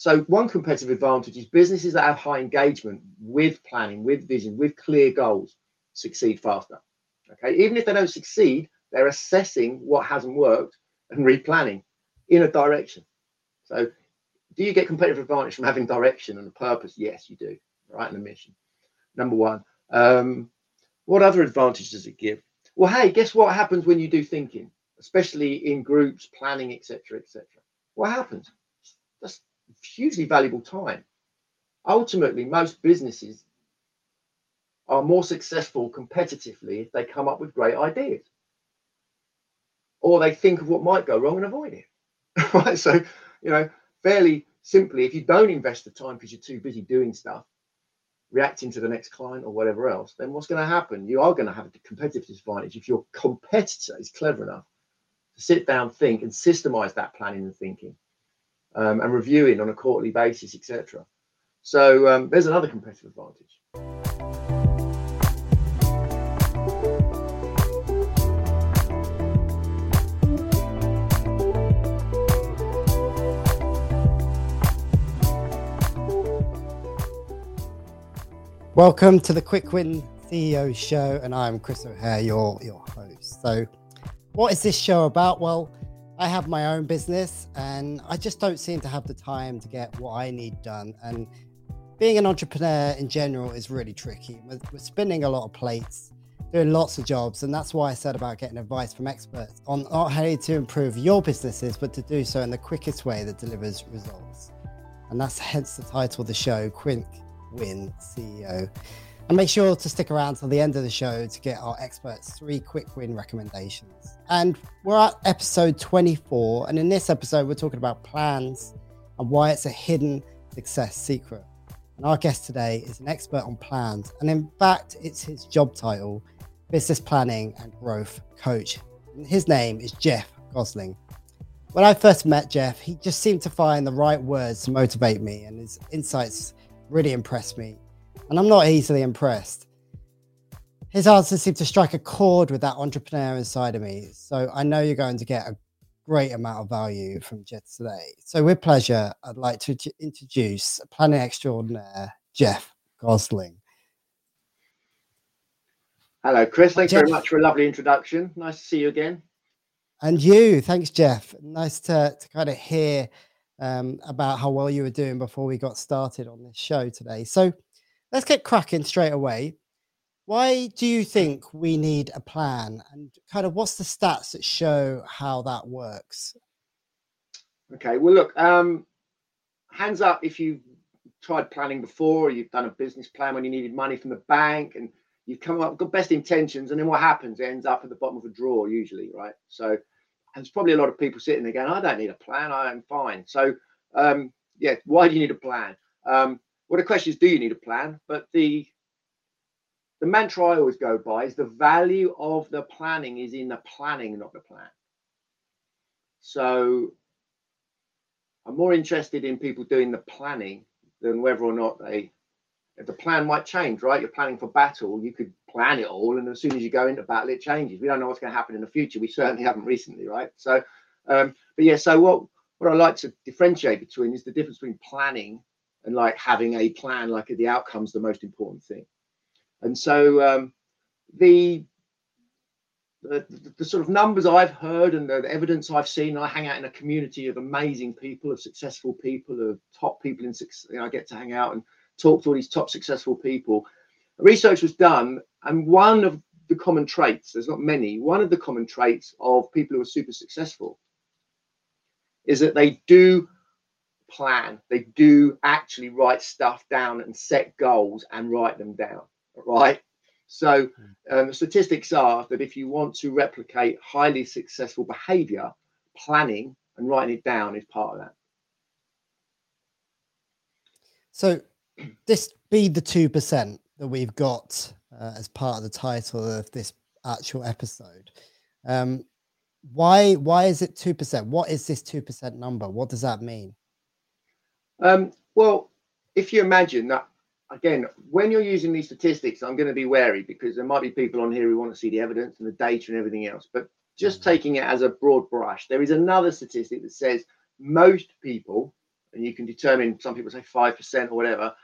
so one competitive advantage is businesses that have high engagement with planning, with vision, with clear goals succeed faster. Okay, even if they don't succeed, they're assessing what hasn't worked and replanning in a direction. So, do you get competitive advantage from having direction and a purpose? Yes, you do. Right, and a mission. Number one. Um, what other advantage does it give? Well, hey, guess what happens when you do thinking, especially in groups, planning, etc., etc. What happens? That's hugely valuable time. Ultimately, most businesses are more successful competitively if they come up with great ideas or they think of what might go wrong and avoid it. right. So, you know, fairly simply, if you don't invest the time because you're too busy doing stuff, reacting to the next client or whatever else, then what's going to happen? You are going to have a competitive disadvantage if your competitor is clever enough to sit down, think, and systemize that planning and thinking, um, and reviewing on a quarterly basis, etc. So um, there's another competitive advantage. Welcome to the Quick Win CEO show, and I'm Chris O'Hare, your, your host. So, what is this show about? Well, I have my own business and I just don't seem to have the time to get what I need done. And being an entrepreneur in general is really tricky. We're, we're spinning a lot of plates, doing lots of jobs. And that's why I said about getting advice from experts on not how to improve your businesses, but to do so in the quickest way that delivers results. And that's hence the title of the show, Quick Win CEO. And make sure to stick around till the end of the show to get our experts three quick win recommendations. And we're at episode 24. And in this episode, we're talking about plans and why it's a hidden success secret. And our guest today is an expert on plans. And in fact, it's his job title business planning and growth coach. And his name is Jeff Gosling. When I first met Jeff, he just seemed to find the right words to motivate me, and his insights really impressed me. And I'm not easily impressed. His answers seem to strike a chord with that entrepreneur inside of me. So I know you're going to get a great amount of value from Jeff today. So, with pleasure, I'd like to introduce planning extraordinaire, Jeff Gosling. Hello, Chris. Thanks Jeff. very much for a lovely introduction. Nice to see you again. And you. Thanks, Jeff. Nice to, to kind of hear um, about how well you were doing before we got started on this show today. So let's get cracking straight away. Why do you think we need a plan? And kind of what's the stats that show how that works? Okay, well, look, um, hands up if you've tried planning before, you've done a business plan when you needed money from the bank and you've come up with best intentions, and then what happens? It ends up at the bottom of a drawer, usually, right? So there's probably a lot of people sitting there going, I don't need a plan, I am fine. So, um, yeah, why do you need a plan? Um, well, the question is, do you need a plan? But the the mantra I always go by is the value of the planning is in the planning, not the plan. So I'm more interested in people doing the planning than whether or not they if the plan might change, right? You're planning for battle. You could plan it all, and as soon as you go into battle, it changes. We don't know what's going to happen in the future. We certainly haven't recently, right? So, um, but yeah. So what what I like to differentiate between is the difference between planning and like having a plan. Like the outcome's the most important thing. And so um, the, the, the sort of numbers I've heard and the, the evidence I've seen. I hang out in a community of amazing people, of successful people, of top people in success. You know, I get to hang out and talk to all these top successful people. Research was done, and one of the common traits, there's not many, one of the common traits of people who are super successful is that they do plan, they do actually write stuff down and set goals and write them down, right? So hmm. um, statistics are that if you want to replicate highly successful behavior, planning and writing it down is part of that. So this be the 2% that we've got uh, as part of the title of this actual episode. Um, why why is it 2%? What is this 2% number? What does that mean? Um, well, if you imagine that again, when you're using these statistics, I'm going to be wary because there might be people on here who want to see the evidence and the data and everything else. But just mm-hmm. taking it as a broad brush, there is another statistic that says most people and you can determine some people say 5% or whatever,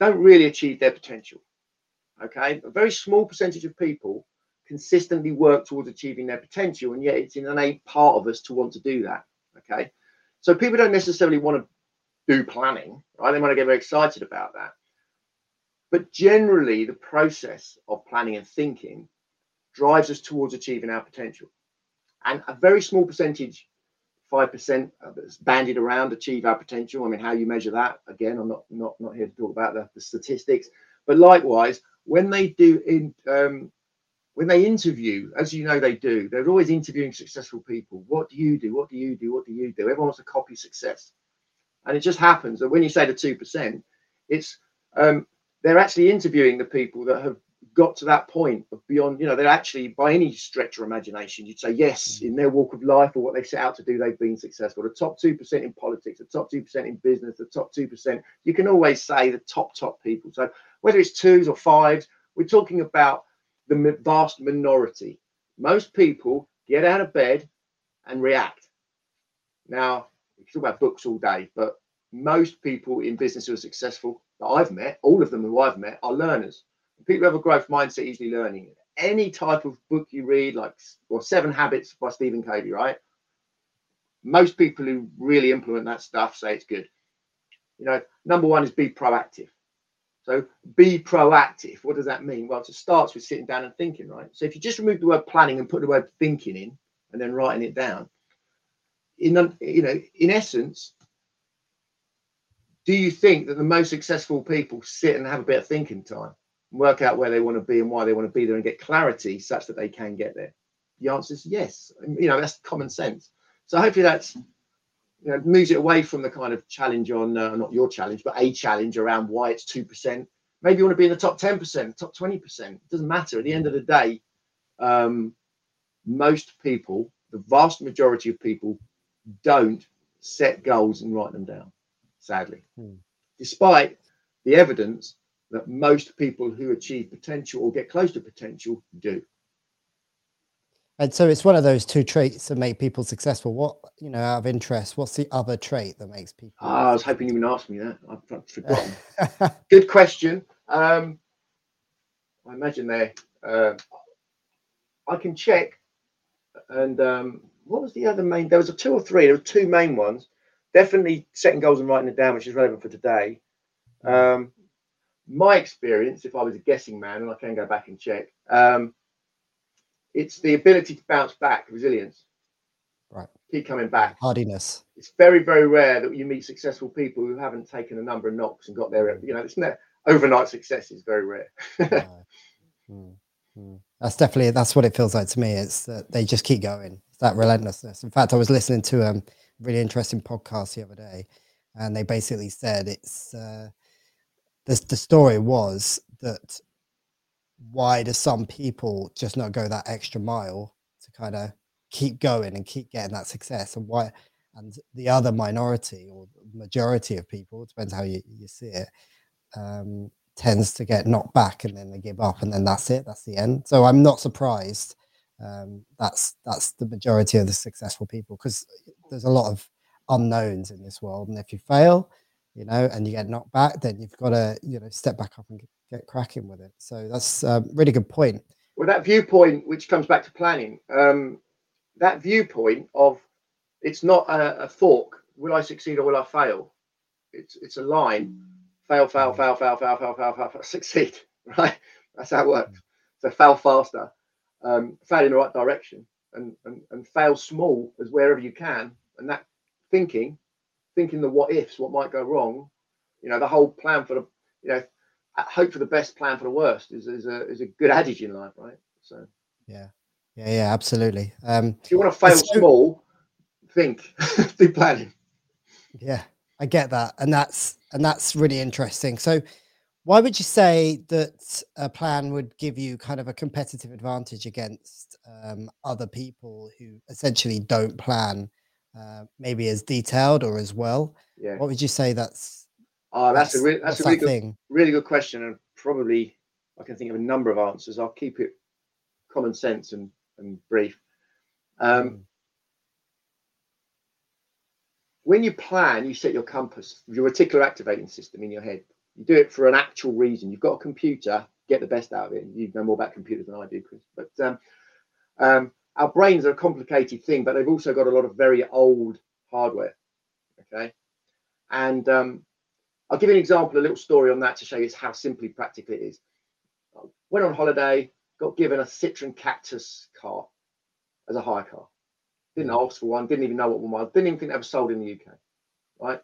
don't really achieve their potential. Okay. A very small percentage of people consistently work towards achieving their potential, and yet it's an innate part of us to want to do that. Okay. So people don't necessarily want to do planning, right? They to get very excited about that. But generally, the process of planning and thinking drives us towards achieving our potential. And a very small percentage, 5% that's banded around achieve our potential. I mean, how you measure that, again, I'm not not, not here to talk about the, the statistics. But likewise, when they do in um, when they interview, as you know they do, they're always interviewing successful people. What do you do? What do you do? What do you do? Everyone wants to copy success. And it just happens that when you say the 2%, it's um, they're actually interviewing the people that have got to that point of beyond, you know, they're actually by any stretch of imagination, you'd say yes, in their walk of life or what they set out to do, they've been successful. The top 2% in politics, the top 2% in business, the top 2%, you can always say the top, top people. So whether it's twos or fives, we're talking about the vast minority. Most people get out of bed and react. Now, talk about books all day, but most people in business who are successful that I've met, all of them who I've met, are learners. People who have a growth mindset usually learning. Any type of book you read, like or Seven Habits by Stephen Covey, right? Most people who really implement that stuff say it's good. You know, number one is be proactive. So be proactive. What does that mean? Well, it starts with sitting down and thinking, right? So if you just remove the word planning and put the word thinking in, and then writing it down, in you know, in essence, do you think that the most successful people sit and have a bit of thinking time, work out where they want to be and why they want to be there, and get clarity such that they can get there? The answer is yes. You know, that's common sense. So hopefully that's you know moves it away from the kind of challenge on uh, not your challenge, but a challenge around why it's two percent. Maybe you want to be in the top ten percent, top twenty percent. It doesn't matter. At the end of the day, um, most people, the vast majority of people, don't set goals and write them down sadly, hmm. despite the evidence that most people who achieve potential or get close to potential do. And so it's one of those two traits that make people successful. What, you know, out of interest, what's the other trait that makes people? Ah, I was hoping you would ask me that. I've forgotten. Good question. Um, I imagine they, uh, I can check. And um, what was the other main? There was a two or three. There were two main ones definitely setting goals and writing it down, which is relevant for today. Um, my experience, if I was a guessing man, and I can go back and check, um, it's the ability to bounce back, resilience. Right. Keep coming back. Hardiness. It's very, very rare that you meet successful people who haven't taken a number of knocks and got there. You know, it's not overnight success is very rare. mm, mm. That's definitely that's what it feels like to me. It's that they just keep going. That relentlessness. In fact, I was listening to a really interesting podcast the other day, and they basically said it's uh, the the story was that why do some people just not go that extra mile to kind of keep going and keep getting that success, and why and the other minority or majority of people depends how you, you see it um, tends to get knocked back and then they give up and then that's it that's the end so i'm not surprised um, that's that's the majority of the successful people because there's a lot of unknowns in this world and if you fail you know and you get knocked back then you've got to you know step back up and get cracking with it. So that's a really good point. Well that viewpoint which comes back to planning um, that viewpoint of it's not a, a fork will i succeed or will i fail? It's it's a line. Fail fail fail fail fail fail fail fail, fail succeed right? That's how it works. So fail faster um, fail in the right direction and, and and fail small as wherever you can. And that thinking thinking the what ifs what might go wrong you know the whole plan for the you know hope for the best plan for the worst is, is a is a good adage in life right? So. Yeah. Yeah yeah absolutely. Um if you want to fail so, small think do planning. Yeah i get that. And that's and that's really interesting. So why would you say that a plan would give you kind of a competitive advantage against um, other people who essentially don't plan uh, maybe as detailed or as well? Yeah. What would you say that's? Oh, that's, that's a really, that's a really that good, thing? really good question, and probably I can think of a number of answers. I'll keep it common sense and, and brief. Um, mm. when you plan, you set your compass, your reticular activating system in your head. You do it for an actual reason. You've got a computer, get the best out of it. You know more about computers than I do, Chris. But um, um, our brains are a complicated thing, but they've also got a lot of very old hardware. Okay. And um, I'll give you an example, a little story on that to show you how simply practical it is. I went on holiday, got given a Citroen Cactus car as a hire car. Didn't ask for one, didn't even know what one was, didn't even think they were sold in the UK. Right?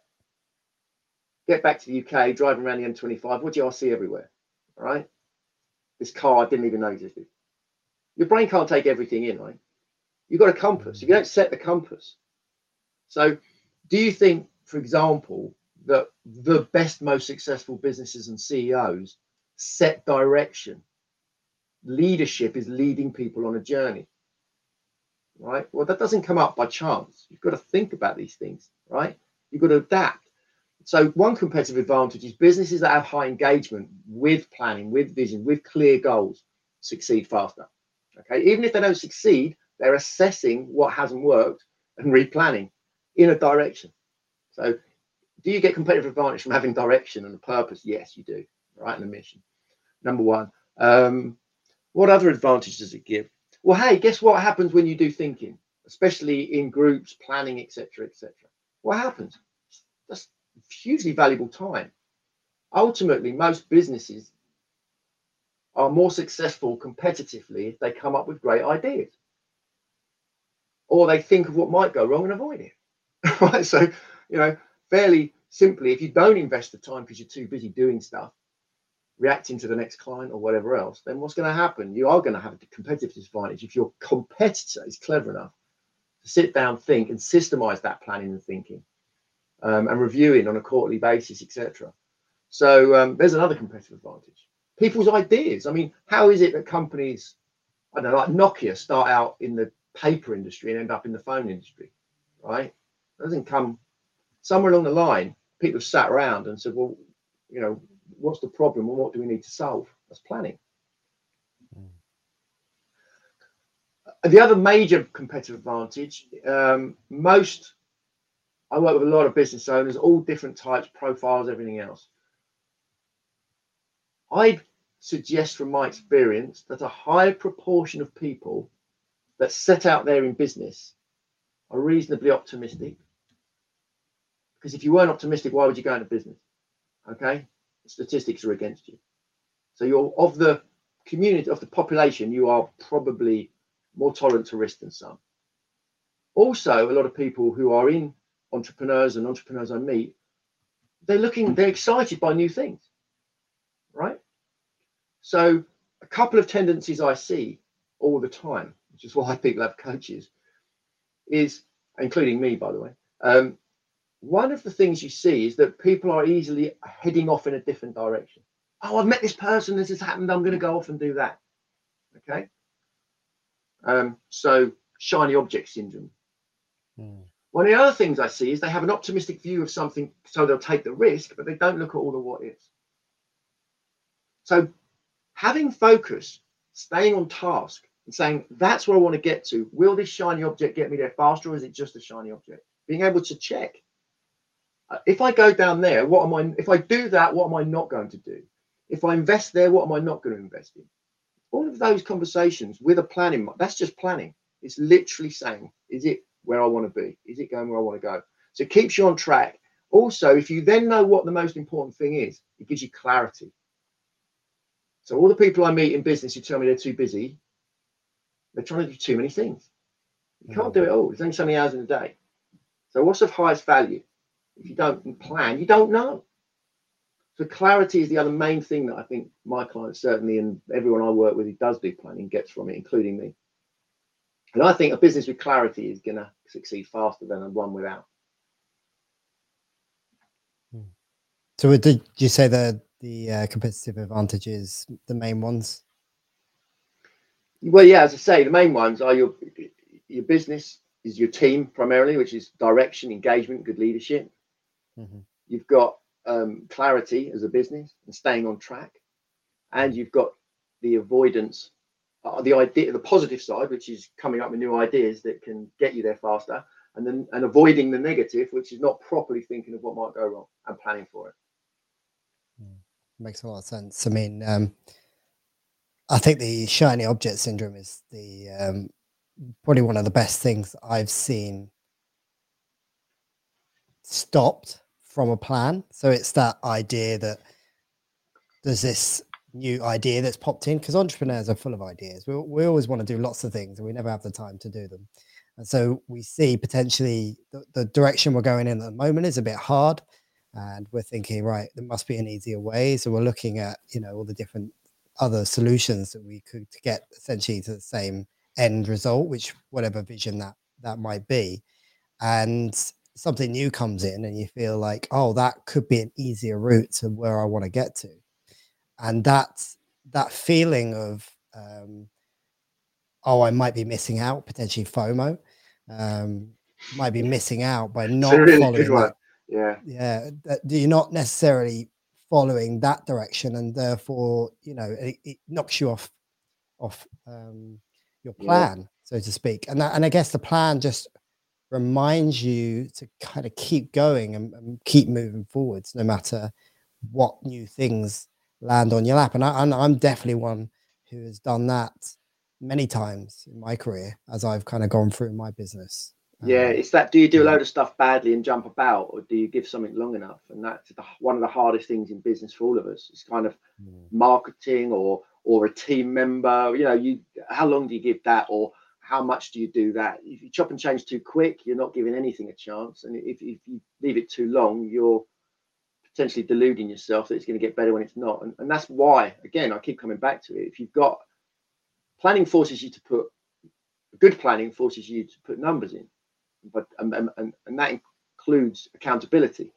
Get back to the UK, driving around the M25. What do I see everywhere? All right. This car I didn't even know existed. Your brain can't take everything in, right? You've got a compass. You don't set the compass. So, do you think, for example, that the best, most successful businesses and CEOs set direction? Leadership is leading people on a journey, right? Well, that doesn't come up by chance. You've got to think about these things, right? You've got to adapt. So, one competitive advantage is businesses that have high engagement with planning, with vision, with clear goals succeed faster. Okay, even if they don't succeed, they're assessing what hasn't worked and replanning in a direction. So, do you get competitive advantage from having direction and a purpose? Yes, you do, right? And a mission. Number one. Um, what other advantage does it give? Well, hey, guess what happens when you do thinking, especially in groups, planning, etc., etc. What happens? That's hugely valuable time. Ultimately, most businesses are more successful competitively if they come up with great ideas or they think of what might go wrong and avoid it. right. So, you know, fairly simply, if you don't invest the time because you're too busy doing stuff, reacting to the next client or whatever else, then what's going to happen? You are going to have a competitive disadvantage if your competitor is clever enough to sit down, think, and systemize that planning and thinking um, and reviewing on a quarterly basis, etc. So um, there's another competitive advantage. People's ideas. I mean, how is it that companies, I don't know, like Nokia, start out in the paper industry and end up in the phone industry, right? It doesn't come somewhere along the line. People have sat around and said, well, you know, what's the problem and what do we need to solve? That's planning. Mm. The other major competitive advantage, um, most, I work with a lot of business owners, all different types, profiles, everything else. I suggest from my experience that a high proportion of people that set out there in business are reasonably optimistic. Because if you weren't optimistic, why would you go into business? Okay, statistics are against you. So you're of the community of the population, you are probably more tolerant to risk than some. Also, a lot of people who are in entrepreneurs and entrepreneurs I meet, they're looking, they're excited by new things, right? So a couple of tendencies I see all the time which is why people have coaches, is including me, by the way. Um, one of the things you see is that people are easily heading off in a different direction. Oh, I've met this person, this has happened, I'm going to go off and do that. Okay. Um, so, shiny object syndrome. Hmm. One of the other things I see is they have an optimistic view of something, so they'll take the risk, but they don't look at all the what ifs. So, having focus, staying on task, and saying, that's where I want to get to. Will this shiny object get me there faster or is it just a shiny object? Being able to check. Uh, if I go down there, what am I, if I do that, what am I not going to do? If I invest there, what am I not going to invest in? All of those conversations with a planning, that's just planning. It's literally saying, is it where I want to be? Is it going where I want to go? So it keeps you on track. Also, if you then know what the most important thing is, it gives you clarity. So all the people I meet in business who tell me they're too busy, they're trying to do too many things. You can't do it all. There's only so many hours in a day. So what's of highest value? If you don't plan, you don't know. So clarity is the other main thing that I think my clients certainly and everyone I work with who does do planning gets from it, including me. And I think a business with clarity is going to succeed faster than a one without. Hmm. So, did you say that the uh, competitive advantages, the main ones? Well, yeah, as I say, the main ones are your your business is your team primarily, which is direction, engagement, good leadership. Mm-hmm. You've got um, clarity as a business and staying on track, and you've got the avoidance, uh, the idea, the positive side, which is coming up with new ideas that can get you there faster, and then and avoiding the negative, which is not properly thinking of what might go wrong and planning for it. Hmm. Makes a lot of sense. I mean, um, I think the shiny object syndrome is the um, probably one of the best things I've seen stopped from a plan. So it's that idea that there's this new idea that's popped in because entrepreneurs are full of ideas. We, we always want to do lots of things and we never have the time to do them. And so we see potentially the, the direction we're going in at the moment is a bit hard. And we're thinking, right, there must be an easier way. So we're looking at, you know, all the different other solutions that we could get essentially to the same end result, which whatever vision that that might be. And something new comes in and you feel like, oh, that could be an easier route to where I want to get to and that that feeling of um, oh, I might be missing out, potentially FOMO, um, might be missing out by not really following. That, yeah, yeah. That you're not necessarily following that direction, and therefore, you know, it, it knocks you off off um, your plan, yeah. so to speak. And that, and I guess the plan just reminds you to kind of keep going and, and keep moving forwards, no matter what new things land on your lap. And I, I'm definitely one who has done that many times in my career as I've kind of gone through my business. Yeah, um, it's that. Do you do a load of stuff badly and jump about, or do you give something long enough? And that's the, one of the hardest things in business for all of us. It's kind of mm. marketing or or a team member. You know, you how long do you give that, or how much do you do that? If you chop and change too quick, you're not giving anything a chance. And if, if you leave it too long, you're potentially deluding yourself that it's going to get better when it's not. And, and that's why, again, I keep coming back to it. If you've got planning forces you to put good planning forces you to put numbers in, but and, and, and that includes accountability.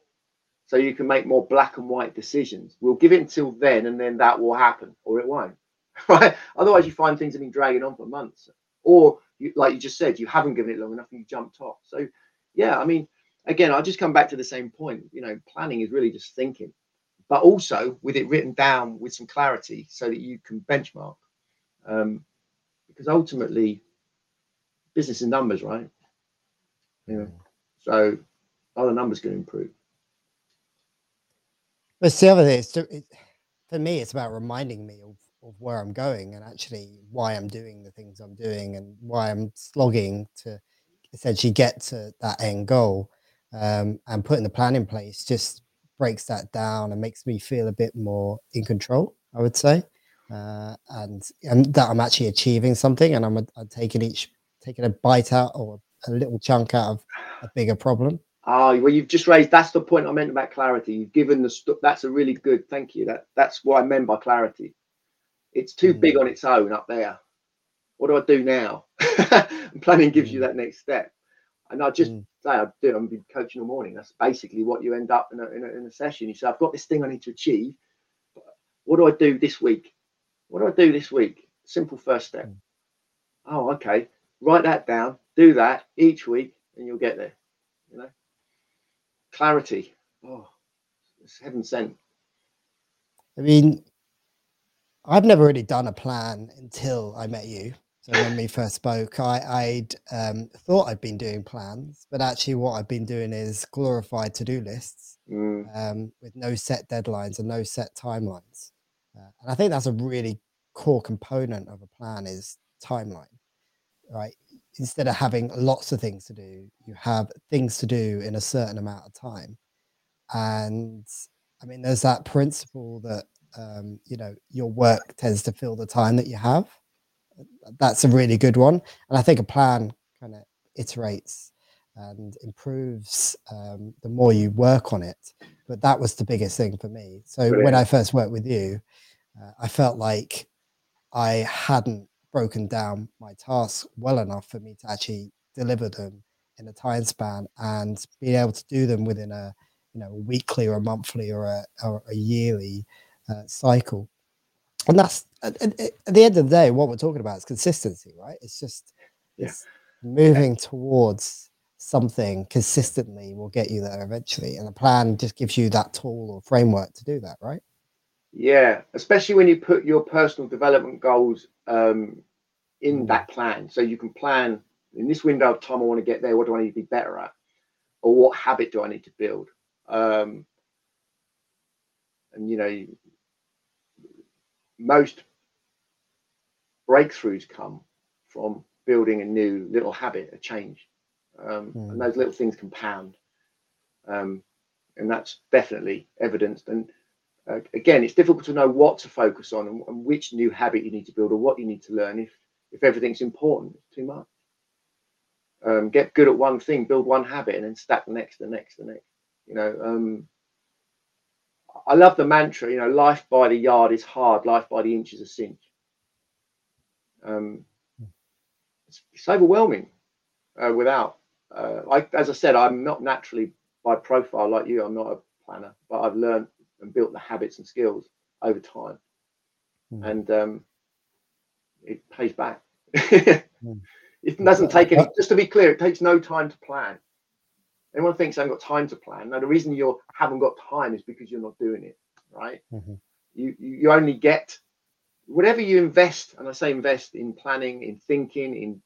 So you can make more black and white decisions. We'll give it until then, and then that will happen, or it won't. Right? Otherwise, you find things have been dragging on for months, or you, like you just said, you haven't given it long enough and you jumped off. So, yeah, I mean, again, I'll just come back to the same point. You know, planning is really just thinking, but also with it written down with some clarity so that you can benchmark. Um, because ultimately, business is numbers, right? Yeah. So, are the numbers going to improve? But the other thing, it, for me, it's about reminding me of, of where I'm going and actually why I'm doing the things I'm doing and why I'm slogging to essentially get to that end goal um, and putting the plan in place just breaks that down and makes me feel a bit more in control i would say uh, and, and that i'm actually achieving something and i'm, a, I'm taking each taking a bite out or a little chunk out of a bigger problem Ah, well, you've just raised. That's the point I meant about clarity. You've given the. St- that's a really good. Thank you. That that's what I meant by clarity. It's too mm. big on its own up there. What do I do now? planning gives mm. you that next step. And I just mm. say I do. I'm been coaching all morning. That's basically what you end up in a, in a, in a session. You say, I've got this thing I need to achieve. What do I do this week? What do I do this week? Simple first step. Mm. Oh, okay. Write that down. Do that each week, and you'll get there. You know, clarity. Oh, it's heaven sent. I mean, I've never really done a plan until I met you. So when we first spoke, I, would um, thought I'd been doing plans, but actually what I've been doing is glorified to-do lists mm. um, with no set deadlines and no set timelines. Uh, and I think that's a really core component of a plan is timeline, right? Instead of having lots of things to do, you have things to do in a certain amount of time. And I mean, there's that principle that um, you know your work tends to fill the time that you have that's a really good one. And I think a plan kind of iterates and improves um, the more you work on it. But that was the biggest thing for me. So Brilliant. when I first worked with you, uh, I felt like I hadn't broken down my tasks well enough for me to actually deliver them in a time span and be able to do them within a you know a weekly or a monthly or a, or a yearly uh, cycle and that's at, at, the end of the day, what we're talking about is consistency, right? It's just it's yeah. moving towards something consistently will get you there eventually, and the plan just gives you that tool or framework to do that, right? Yeah, especially when you put your personal development goals um, in mm. that plan, so you can plan in this window of time, I want to get there. What do I need to be better at? Or what habit do I need to build? Um, and you know, most breakthroughs come from building a new little habit, a change. Um, mm. And hmm. those little things compound. Um, and that's definitely evidenced. And uh, again, it's difficult to know what to focus on and, and, which new habit you need to build or what you need to learn if if everything's important. It's too much. Um, get good at one thing, build one habit, and then stack the next, the next, the next. You know, um, I love the mantra. You know, life by the yard is hard. Life by the inch is a cinch. Um, it's, it's overwhelming uh, without. Uh, I, as I said, I'm not naturally by profile like you. I'm not a planner, but I've learned and built the habits and skills over time, mm. and um, it pays back. mm. It doesn't take any. Just to be clear, it takes no time to plan. Anyone thinks I haven't got time to plan? Now, the reason you haven't got time is because you're not doing it, right? Mm-hmm. You, you only get whatever you invest, and I say invest in planning, in thinking, in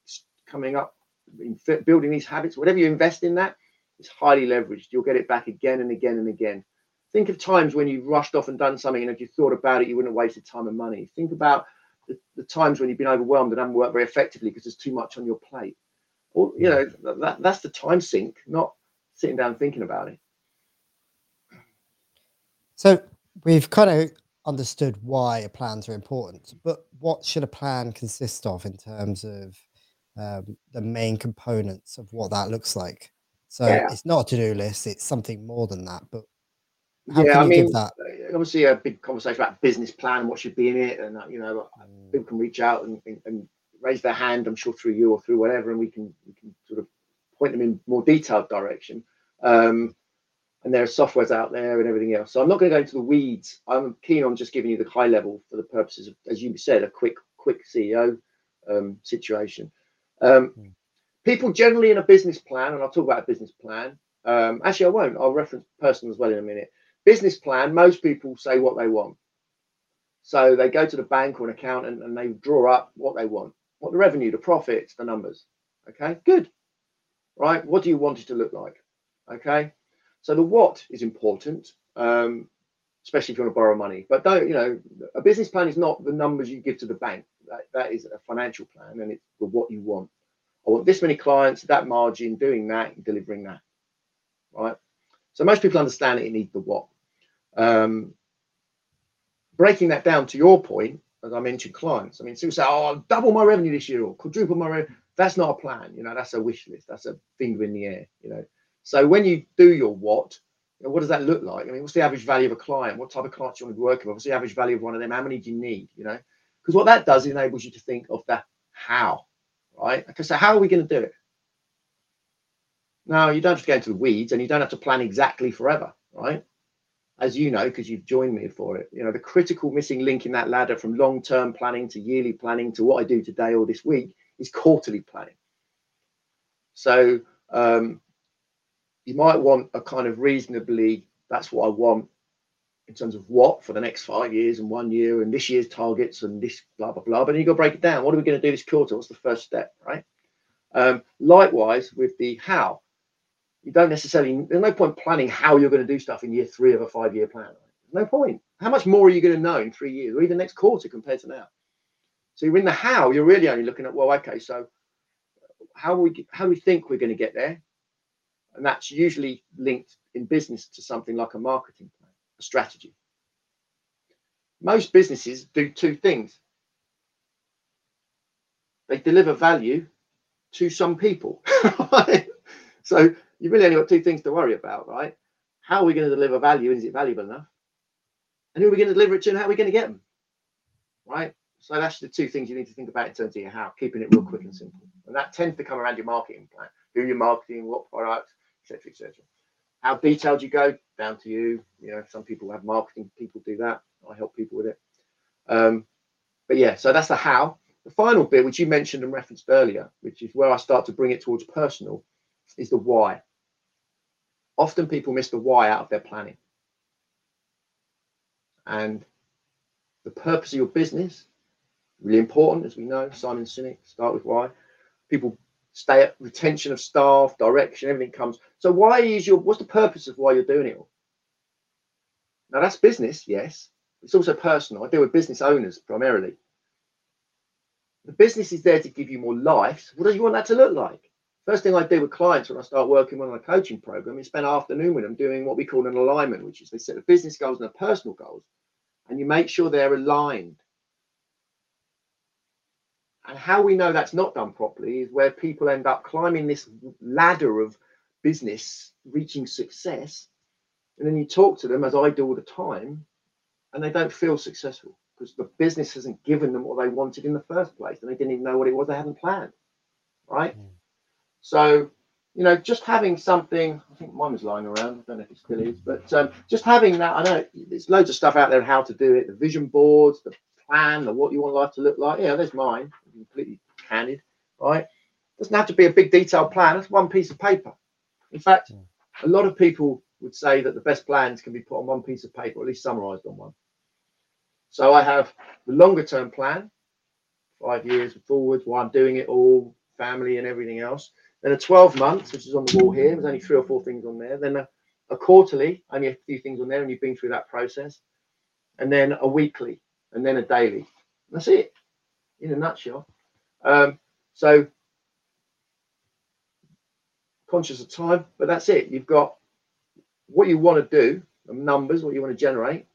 coming up, in building these habits. Whatever you invest in that, it's highly leveraged. You'll get it back again and again and again. Think of times when you've rushed off and done something, and if you thought about it, you wouldn't have wasted time and money. Think about the, the times when you've been overwhelmed and haven't worked very effectively because there's too much on your plate. Or you know that, that's the time sink, not sitting down thinking about it. So we've kind of understood why plans are important, but what should a plan consist of in terms of um, the main components of what that looks like? So yeah. it's not a to-do list; it's something more than that. But yeah, I mean, uh, obviously a big conversation about business plan, and what should be in it, and uh, you know, mm. people can reach out and, and, and, raise their hand. I'm sure through you or through whatever, and we can we can sort of point them in more detailed direction. Um, and there are softwares out there and everything else. So I'm not going to go into the weeds. I'm keen on just giving you the high level for the purposes of, as you said, a quick quick CEO um, situation. Um, mm people generally in a business plan, and I'll talk about a business plan. Um, actually, I won't. I'll reference personal as well in a minute. Business plan. Most people say what they want. So they go to the bank or an accountant and they draw up what they want, what the revenue, the profits, the numbers. Okay, good. Right. What do you want it to look like? Okay. So the what is important, um, especially if you want to borrow money. But don't, you know, a business plan is not the numbers you give to the bank. That, that is a financial plan and it's the what you want. I want this many clients, that margin, doing that, and delivering that. Right. So most people understand it, it need the what. Um, breaking that down to your point, as I mentioned, clients. I mean, people say, "Oh, I'll double my revenue this year or quadruple my revenue." That's not a plan. You know, that's a wish list. That's a finger in the air. You know. So when you do your what, what does that look like? I mean, what's the average value of a client? What type of clients do you want to be working with? What's the average value of one of them? How many do you need? You know, because what that does enables you to think of the how right? Okay, so how are we going to do it? Now, you don't have to go into the weeds and you don't have to plan exactly forever, right? As you know, because you've joined me for it. You know, the critical missing link in that ladder from long term planning to yearly planning to what I do today or this week is quarterly planning. So, um, you might want a kind of reasonably, that's what I want in terms of what for the next five years and one year and this year's targets and this blah blah blah. But you got to break it down. What are we going to do this quarter? What's the first step, right? Um, likewise with the how. You don't necessarily. There's no point planning how you're going to do stuff in year three of a five-year plan. No point. How much more are you going to know in three years or even next quarter compared to now? So you're in the how. You're really only looking at well, okay, so how we how we think we're going to get there? And that's usually linked in business to something like a marketing plan a strategy. Most businesses do two things they deliver value to some people. So you really only got two things to worry about, right? How are we going to deliver value is it valuable enough? And who are we going to deliver it to and how are we going to get them? Right? So that's the two things you need to think about in terms of your how, keeping it real quick and simple. And that tends to come around your marketing plan. Who you're marketing, what products, etc. etc. How detailed you go, down to you. You know, some people have marketing people do that. I help people with it. Um, but yeah, so that's the how. The final bit, which you mentioned and referenced earlier, which is where I start to bring it towards personal, is the why. Often people miss the why out of their planning. And the purpose of your business, really important, as we know, Simon Sinek, start with why. People stay at retention of staff, direction, everything comes. So why is your what's the purpose of why you're doing it all? Now that's business, yes. It's also personal. I deal with business owners primarily. The business is there to give you more life. What do you want that to look like? First thing I do with clients when I start working on a coaching program is spend an afternoon with them doing what we call an alignment, which is they set the business goals and the personal goals, and you make sure they're aligned. And how we know that's not done properly is where people end up climbing this ladder of business, reaching success, and then you talk to them, as I do all the time, and they don't feel successful because the business hasn't given them what they wanted in the first place, and they didn't even know what it was they hadn't planned, right? Mm. So, you know, just having something, I think mine was lying around, I don't know if it still is, but um, just having that, I know there's loads of stuff out there on how to do it, the vision boards, the plan, the what you want life to look like. Yeah, there's mine, completely candid, right? Doesn't have to be a big detailed plan, it's one piece of paper. In fact, hmm. a lot of people would say that the best plans can be put on one piece of paper, or at least summarized on one. So I have the longer term plan, five years forwards, why I'm doing it all, family and everything else. Then a 12 months, which is on the wall here. There's only three or four things on there. Then a, a quarterly, only a few things on there, and you've been through that process. And then a weekly, and then a daily. That's it, in a nutshell. Um, so conscious of time, but that's it. You've got what you want to do, the numbers, what you want to generate,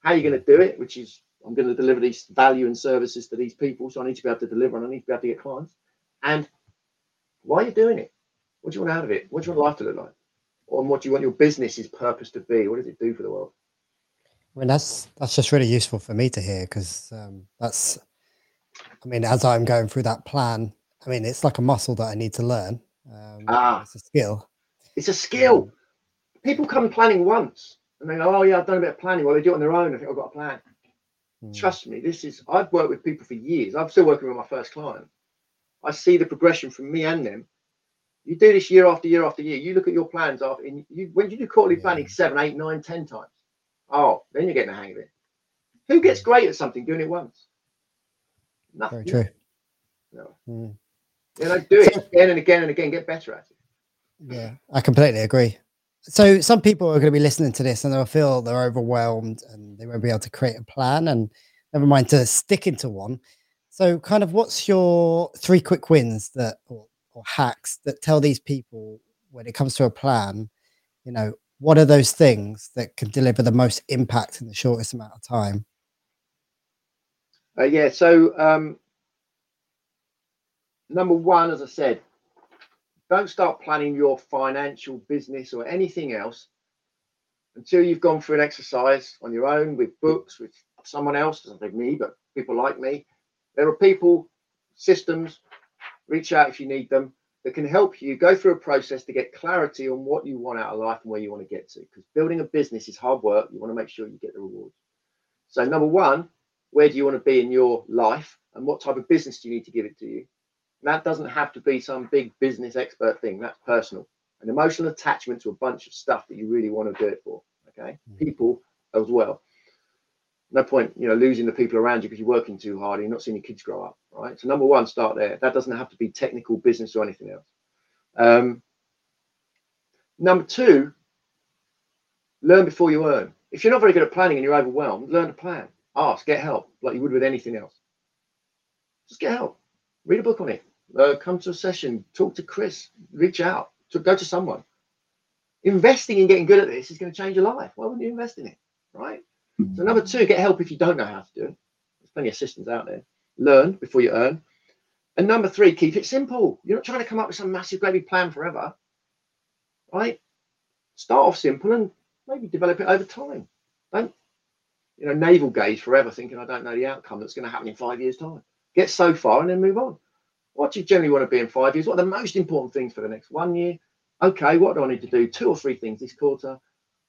how you're going to do it, which is I'm going to deliver these value and services to these people, so I need to be able to deliver and I need to be able to get clients. And why are you doing it? What do you want out of it? What do you want life to look like? Or what do you want your business's purpose to be? What does it do for the world? I mean, that's that's just really useful for me to hear because um, that's, I mean, as I'm going through that plan, I mean, it's like a muscle that I need to learn. Um, ah, it's a skill. It's a skill. Um, People come planning once and they go, "Oh yeah, I've done a bit of planning." Well, they do it on their own. I think I've got a plan. Hmm. Trust me, this is. I've worked with people for years. I'm still working with my first client. I see the progression from me and them. You do this year after year after year. You look at your plans after, and you when you do quarterly yeah. planning seven, eight, nine, ten times. Oh, then you're getting the hang of it. Who gets great at something doing it once? Nothing. Very true. No. Mm. You know, do it again and again and again. Get better at it. Yeah, I completely agree. So some people are going to be listening to this and they'll feel they're overwhelmed and they won't be able to create a plan and never mind to stick into one. So, kind of, what's your three quick wins that or, or hacks that tell these people when it comes to a plan? You know, what are those things that can deliver the most impact in the shortest amount of time? Uh, yeah. So, um, number one, as I said, don't start planning your financial business or anything else until you've gone through an exercise on your own with books, with someone else, doesn't think me, but people like me, there are people, systems, reach out if you need them, that can help you go through a process to get clarity on what you want out of life and where you want to get to. Because building a business is hard work. You want to make sure you get the rewards. So, number one, where do you want to be in your life and what type of business do you need to give it to you? that doesn't have to be some big business expert thing. That's personal. An emotional attachment to a bunch of stuff that you really want to do it for. Okay. Mm. People as well no point, you know, losing the people around you because you're working too hard and you're not seeing your kids grow up, right? So number one, start there. That doesn't have to be technical business or anything else. Um, number two, learn before you earn. If you're not very good at planning and you're overwhelmed, learn to plan. Ask, get help, like you would with anything else. Just get help. Read a book on it. Uh, come to a session. Talk to Chris. Reach out. To go to someone. Investing in getting good at this is going to change your life. Why wouldn't you invest in it, right? So number two, get help if you don't know how to do it. There's plenty of systems out there. Learn before you earn. And number three, keep it simple. You're not trying to come up with some massive, big plan forever, right? Start off simple and maybe develop it over time. Don't, you know, navel gaze forever, thinking I don't know the outcome that's going to happen in five years' time. Get so far and then move on. What do you generally want to be in five years? What are the most important things for the next one year? Okay, what do I need to do? Two or three things this quarter.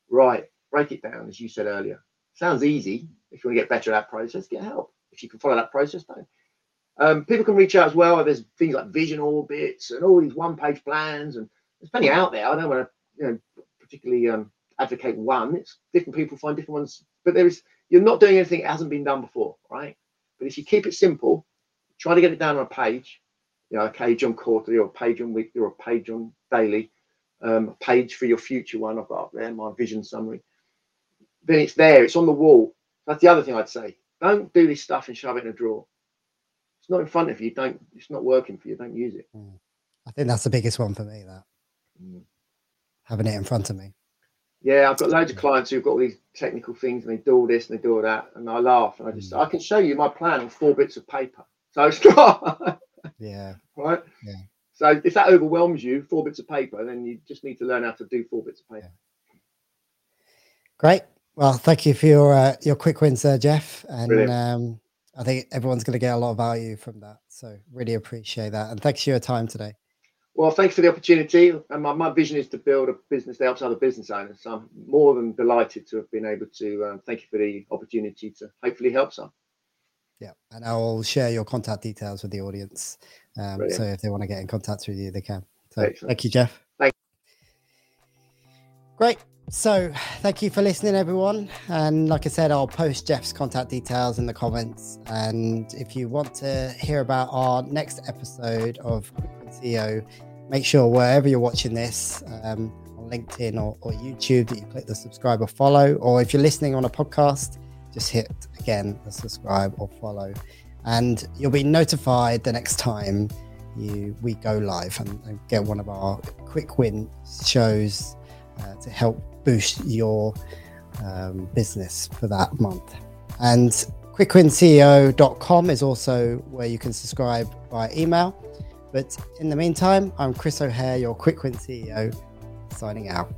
Right, break it down, as you said earlier. Sounds easy. If you want to get better at that process, get help. If you can follow that process, don't. Um, people can reach out as well. There's things like vision boards and all these one-page plans, and there's plenty out there. I don't want to, you know, particularly um, advocate one. It's different people find different ones, but there is you're not doing anything that hasn't been done before, right? But if you keep it simple, try to get it down on a page, you know, a page on quarterly or a page on weekly or a page on daily, um, a page for your future one I've got up there, my vision summary. Then it's there, it's on the wall. That's the other thing I'd say. Don't do this stuff and shove it in a drawer. It's not in front of you. Don't. It's not working for you. Don't use it. Mm. I think that's the biggest one for me. That mm. having it in front of me. Yeah, I've got loads of clients who've got all these technical things and they do all this and they do all that, and I laugh and I just mm. I can show you my plan on four bits of paper. So it's not. yeah. Right. Yeah. So if that overwhelms you, four bits of paper, then you just need to learn how to do four bits of paper. Yeah. Great. Well, thank you for your uh, your quick wins there, Jeff. And um, I think everyone's going to get a lot of value from that. So really appreciate that. And thanks for your time today. Well, thanks for the opportunity. And my, my vision is to build a business that helps other business owners. So I'm more than delighted to have been able to um, thank you for the opportunity to hopefully help some. Yeah, and I'll share your contact details with the audience. Um, so if they want to get in contact with you, they can. So Excellent. thank you, Jeff. Thank. Great. So, thank you for listening, everyone. And like I said, I'll post Jeff's contact details in the comments. And if you want to hear about our next episode of Quick Win CEO, make sure wherever you're watching this um, on LinkedIn or, or YouTube that you click the subscribe or follow. Or if you're listening on a podcast, just hit again the subscribe or follow. And you'll be notified the next time you we go live and, and get one of our quick win shows uh, to help boost your um, business for that month. And quickwinceo.com is also where you can subscribe by email. But in the meantime, I'm Chris O'Hare, your Quick Win CEO, signing out.